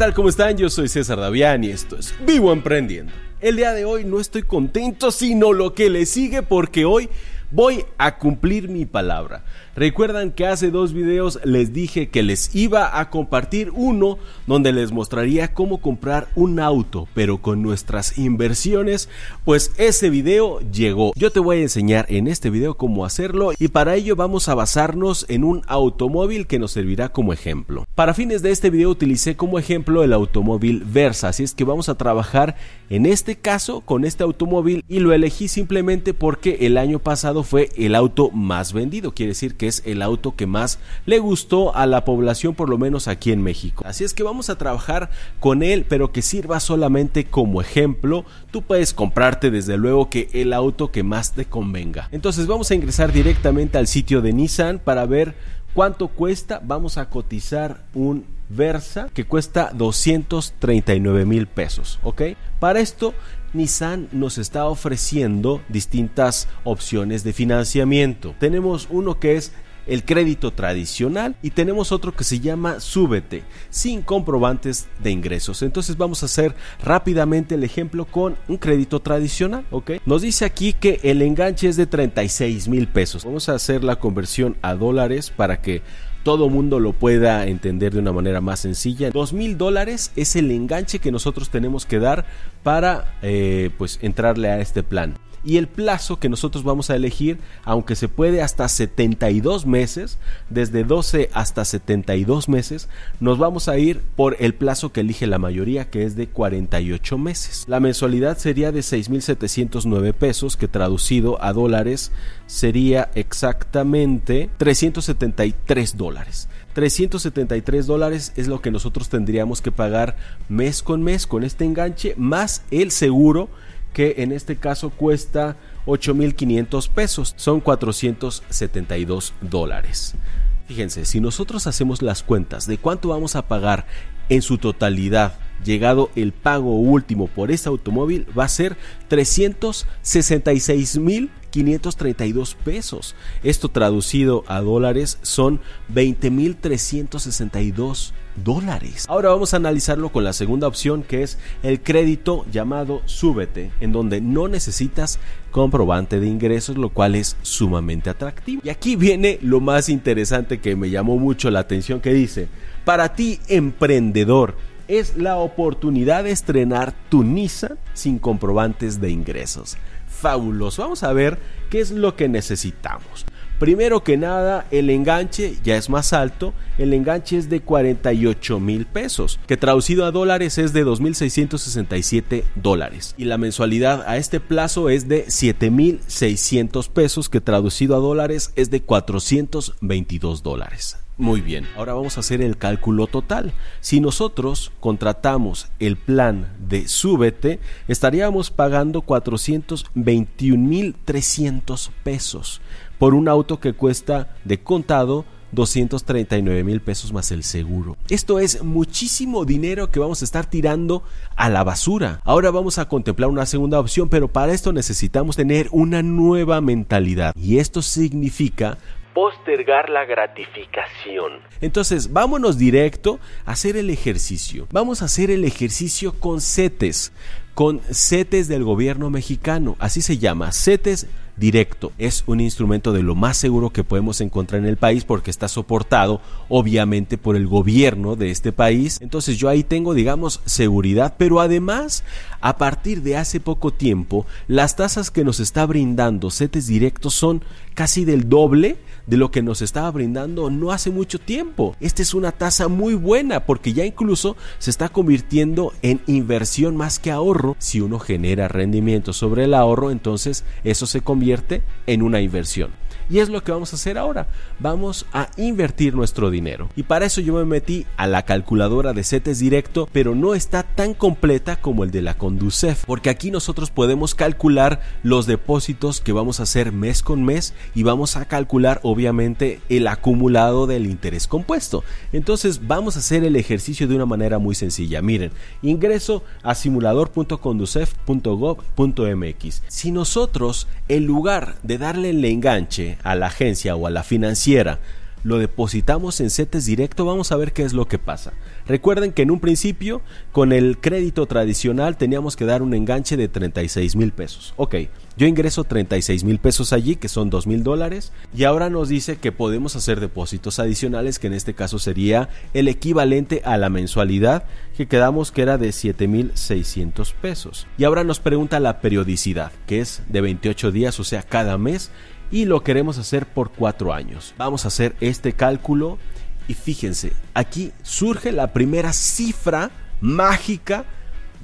Hola, ¿qué tal? ¿Cómo están? Yo soy César Davián y esto es Vivo Emprendiendo. El día de hoy no estoy contento, sino lo que le sigue porque hoy voy a cumplir mi palabra. Recuerdan que hace dos videos les dije que les iba a compartir uno donde les mostraría cómo comprar un auto, pero con nuestras inversiones, pues ese video llegó. Yo te voy a enseñar en este video cómo hacerlo y para ello vamos a basarnos en un automóvil que nos servirá como ejemplo. Para fines de este video utilicé como ejemplo el automóvil Versa, así es que vamos a trabajar en este caso con este automóvil y lo elegí simplemente porque el año pasado fue el auto más vendido, quiere decir que es el auto que más le gustó a la población, por lo menos aquí en México. Así es que vamos a trabajar con él, pero que sirva solamente como ejemplo. Tú puedes comprarte desde luego que el auto que más te convenga. Entonces vamos a ingresar directamente al sitio de Nissan para ver cuánto cuesta. Vamos a cotizar un Versa que cuesta 239 mil pesos, ¿ok? Para esto Nissan nos está ofreciendo distintas opciones de financiamiento. Tenemos uno que es el crédito tradicional y tenemos otro que se llama Súbete, sin comprobantes de ingresos. Entonces vamos a hacer rápidamente el ejemplo con un crédito tradicional, ¿ok? Nos dice aquí que el enganche es de 36 mil pesos. Vamos a hacer la conversión a dólares para que todo mundo lo pueda entender de una manera más sencilla. Dos mil dólares es el enganche que nosotros tenemos que dar para eh, pues entrarle a este plan y el plazo que nosotros vamos a elegir, aunque se puede hasta 72 meses, desde 12 hasta 72 meses, nos vamos a ir por el plazo que elige la mayoría, que es de 48 meses. La mensualidad sería de 6.709 pesos, que traducido a dólares sería exactamente 373 dólares. 373 dólares es lo que nosotros tendríamos que pagar mes con mes con este enganche, más el seguro que en este caso cuesta 8.500 pesos, son 472 dólares. Fíjense, si nosotros hacemos las cuentas de cuánto vamos a pagar en su totalidad, llegado el pago último por este automóvil, va a ser 366 mil 532 pesos. Esto traducido a dólares son 20.362 dólares. Ahora vamos a analizarlo con la segunda opción que es el crédito llamado Súbete, en donde no necesitas comprobante de ingresos, lo cual es sumamente atractivo. Y aquí viene lo más interesante que me llamó mucho la atención que dice, para ti emprendedor, es la oportunidad de estrenar tu Nissan sin comprobantes de ingresos fabuloso. Vamos a ver qué es lo que necesitamos. Primero que nada, el enganche ya es más alto. El enganche es de 48 mil pesos, que traducido a dólares es de 2.667 dólares. Y la mensualidad a este plazo es de 7.600 pesos, que traducido a dólares es de 422 dólares. Muy bien, ahora vamos a hacer el cálculo total. Si nosotros contratamos el plan de Súbete, estaríamos pagando 421.300 pesos por un auto que cuesta de contado 239 mil pesos más el seguro. Esto es muchísimo dinero que vamos a estar tirando a la basura. Ahora vamos a contemplar una segunda opción, pero para esto necesitamos tener una nueva mentalidad. Y esto significa postergar la gratificación. Entonces, vámonos directo a hacer el ejercicio. Vamos a hacer el ejercicio con CETES, con CETES del gobierno mexicano, así se llama, CETES directo. Es un instrumento de lo más seguro que podemos encontrar en el país porque está soportado obviamente por el gobierno de este país. Entonces yo ahí tengo digamos seguridad, pero además a partir de hace poco tiempo las tasas que nos está brindando CETES directos son casi del doble de lo que nos estaba brindando no hace mucho tiempo. Esta es una tasa muy buena porque ya incluso se está convirtiendo en inversión más que ahorro. Si uno genera rendimiento sobre el ahorro, entonces eso se convierte en una inversión. Y es lo que vamos a hacer ahora. Vamos a invertir nuestro dinero. Y para eso yo me metí a la calculadora de CETES directo, pero no está tan completa como el de la Conducef, porque aquí nosotros podemos calcular los depósitos que vamos a hacer mes con mes y vamos a calcular obviamente el acumulado del interés compuesto. Entonces vamos a hacer el ejercicio de una manera muy sencilla. Miren, ingreso a simulador.conducef.gov.mx. Si nosotros, en lugar de darle el enganche a la agencia o a la financiera lo depositamos en CETES directo, vamos a ver qué es lo que pasa. Recuerden que en un principio con el crédito tradicional teníamos que dar un enganche de 36 mil pesos. Ok, yo ingreso 36 mil pesos allí, que son 2 mil dólares, y ahora nos dice que podemos hacer depósitos adicionales, que en este caso sería el equivalente a la mensualidad que quedamos que era de 7 mil 600 pesos. Y ahora nos pregunta la periodicidad, que es de 28 días, o sea, cada mes, y lo queremos hacer por 4 años. Vamos a hacer este cálculo y fíjense, aquí surge la primera cifra mágica,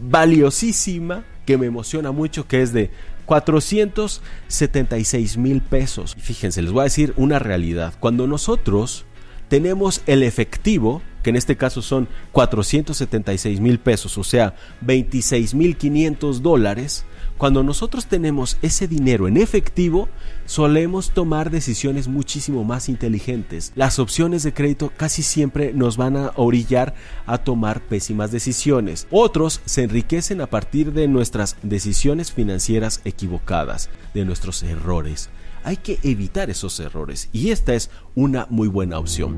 valiosísima, que me emociona mucho, que es de 476 mil pesos. Fíjense, les voy a decir una realidad. Cuando nosotros tenemos el efectivo, que en este caso son 476 mil pesos, o sea, 26 mil 500 dólares, cuando nosotros tenemos ese dinero en efectivo, solemos tomar decisiones muchísimo más inteligentes. Las opciones de crédito casi siempre nos van a orillar a tomar pésimas decisiones. Otros se enriquecen a partir de nuestras decisiones financieras equivocadas, de nuestros errores. Hay que evitar esos errores y esta es una muy buena opción.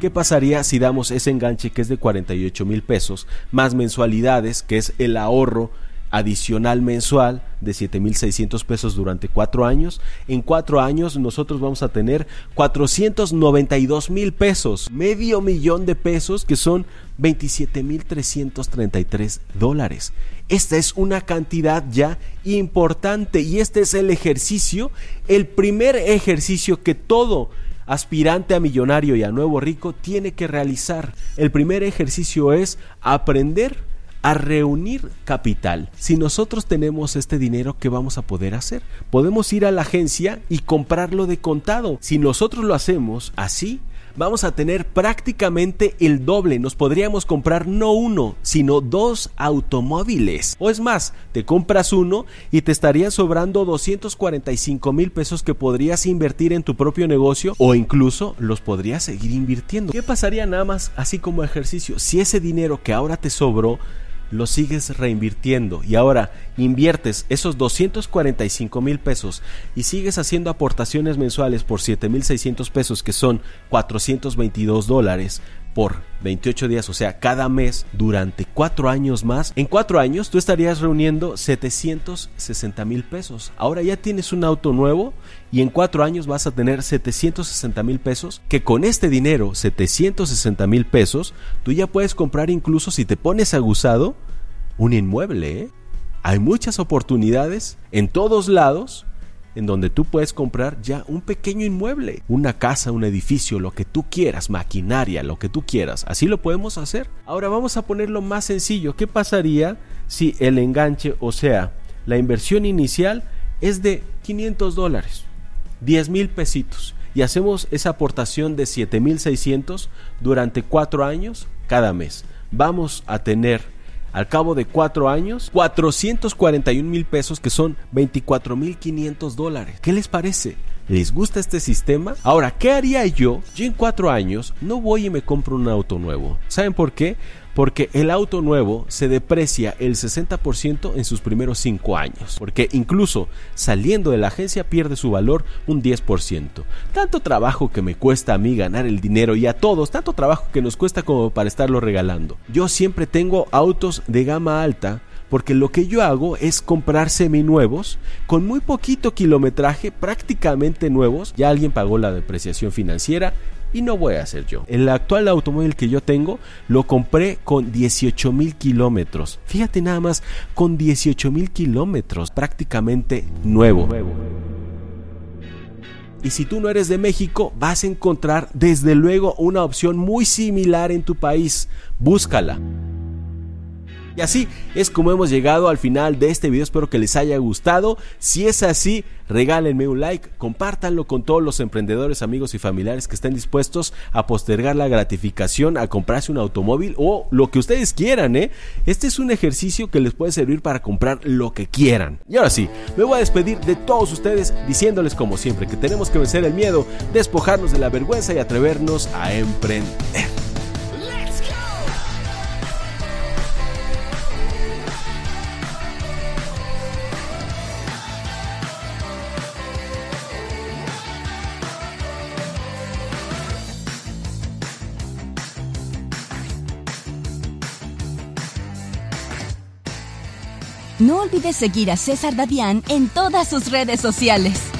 ¿Qué pasaría si damos ese enganche que es de 48 mil pesos más mensualidades, que es el ahorro adicional mensual de 7.600 pesos durante cuatro años. En cuatro años nosotros vamos a tener 492 mil pesos, medio millón de pesos que son 27.333 dólares. Esta es una cantidad ya importante y este es el ejercicio, el primer ejercicio que todo aspirante a millonario y a nuevo rico tiene que realizar. El primer ejercicio es aprender a reunir capital. Si nosotros tenemos este dinero, ¿qué vamos a poder hacer? Podemos ir a la agencia y comprarlo de contado. Si nosotros lo hacemos así, vamos a tener prácticamente el doble. Nos podríamos comprar no uno, sino dos automóviles. O es más, te compras uno y te estarían sobrando 245 mil pesos que podrías invertir en tu propio negocio o incluso los podrías seguir invirtiendo. ¿Qué pasaría nada más así como ejercicio? Si ese dinero que ahora te sobró lo sigues reinvirtiendo. Y ahora inviertes esos 245 mil pesos y sigues haciendo aportaciones mensuales por 7 mil 600 pesos que son 422 dólares por 28 días, o sea, cada mes durante cuatro años más, en cuatro años tú estarías reuniendo 760 mil pesos. Ahora ya tienes un auto nuevo y en cuatro años vas a tener 760 mil pesos, que con este dinero, 760 mil pesos, tú ya puedes comprar incluso si te pones aguzado, un inmueble. ¿eh? Hay muchas oportunidades en todos lados en donde tú puedes comprar ya un pequeño inmueble, una casa, un edificio, lo que tú quieras, maquinaria, lo que tú quieras. Así lo podemos hacer. Ahora vamos a ponerlo más sencillo. ¿Qué pasaría si el enganche, o sea, la inversión inicial es de 500 dólares, 10 mil pesitos? Y hacemos esa aportación de 7600 durante cuatro años cada mes. Vamos a tener al cabo de cuatro años, 441 mil pesos, que son 24 mil 500 dólares. ¿Qué les parece? ¿Les gusta este sistema? Ahora, ¿qué haría yo? Yo en cuatro años no voy y me compro un auto nuevo. ¿Saben por qué? Porque el auto nuevo se deprecia el 60% en sus primeros 5 años, porque incluso saliendo de la agencia pierde su valor un 10%. Tanto trabajo que me cuesta a mí ganar el dinero y a todos, tanto trabajo que nos cuesta como para estarlo regalando. Yo siempre tengo autos de gama alta porque lo que yo hago es comprar seminuevos con muy poquito kilometraje, prácticamente nuevos. Ya alguien pagó la depreciación financiera, y no voy a hacer yo. El actual automóvil que yo tengo lo compré con 18 mil kilómetros. Fíjate nada más, con 18 mil kilómetros, prácticamente nuevo. Y si tú no eres de México, vas a encontrar desde luego una opción muy similar en tu país. Búscala. Y así es como hemos llegado al final de este video. Espero que les haya gustado. Si es así, regálenme un like, compártanlo con todos los emprendedores, amigos y familiares que estén dispuestos a postergar la gratificación, a comprarse un automóvil o lo que ustedes quieran, ¿eh? Este es un ejercicio que les puede servir para comprar lo que quieran. Y ahora sí, me voy a despedir de todos ustedes diciéndoles como siempre que tenemos que vencer el miedo, despojarnos de la vergüenza y atrevernos a emprender. No olvides seguir a César Davián en todas sus redes sociales.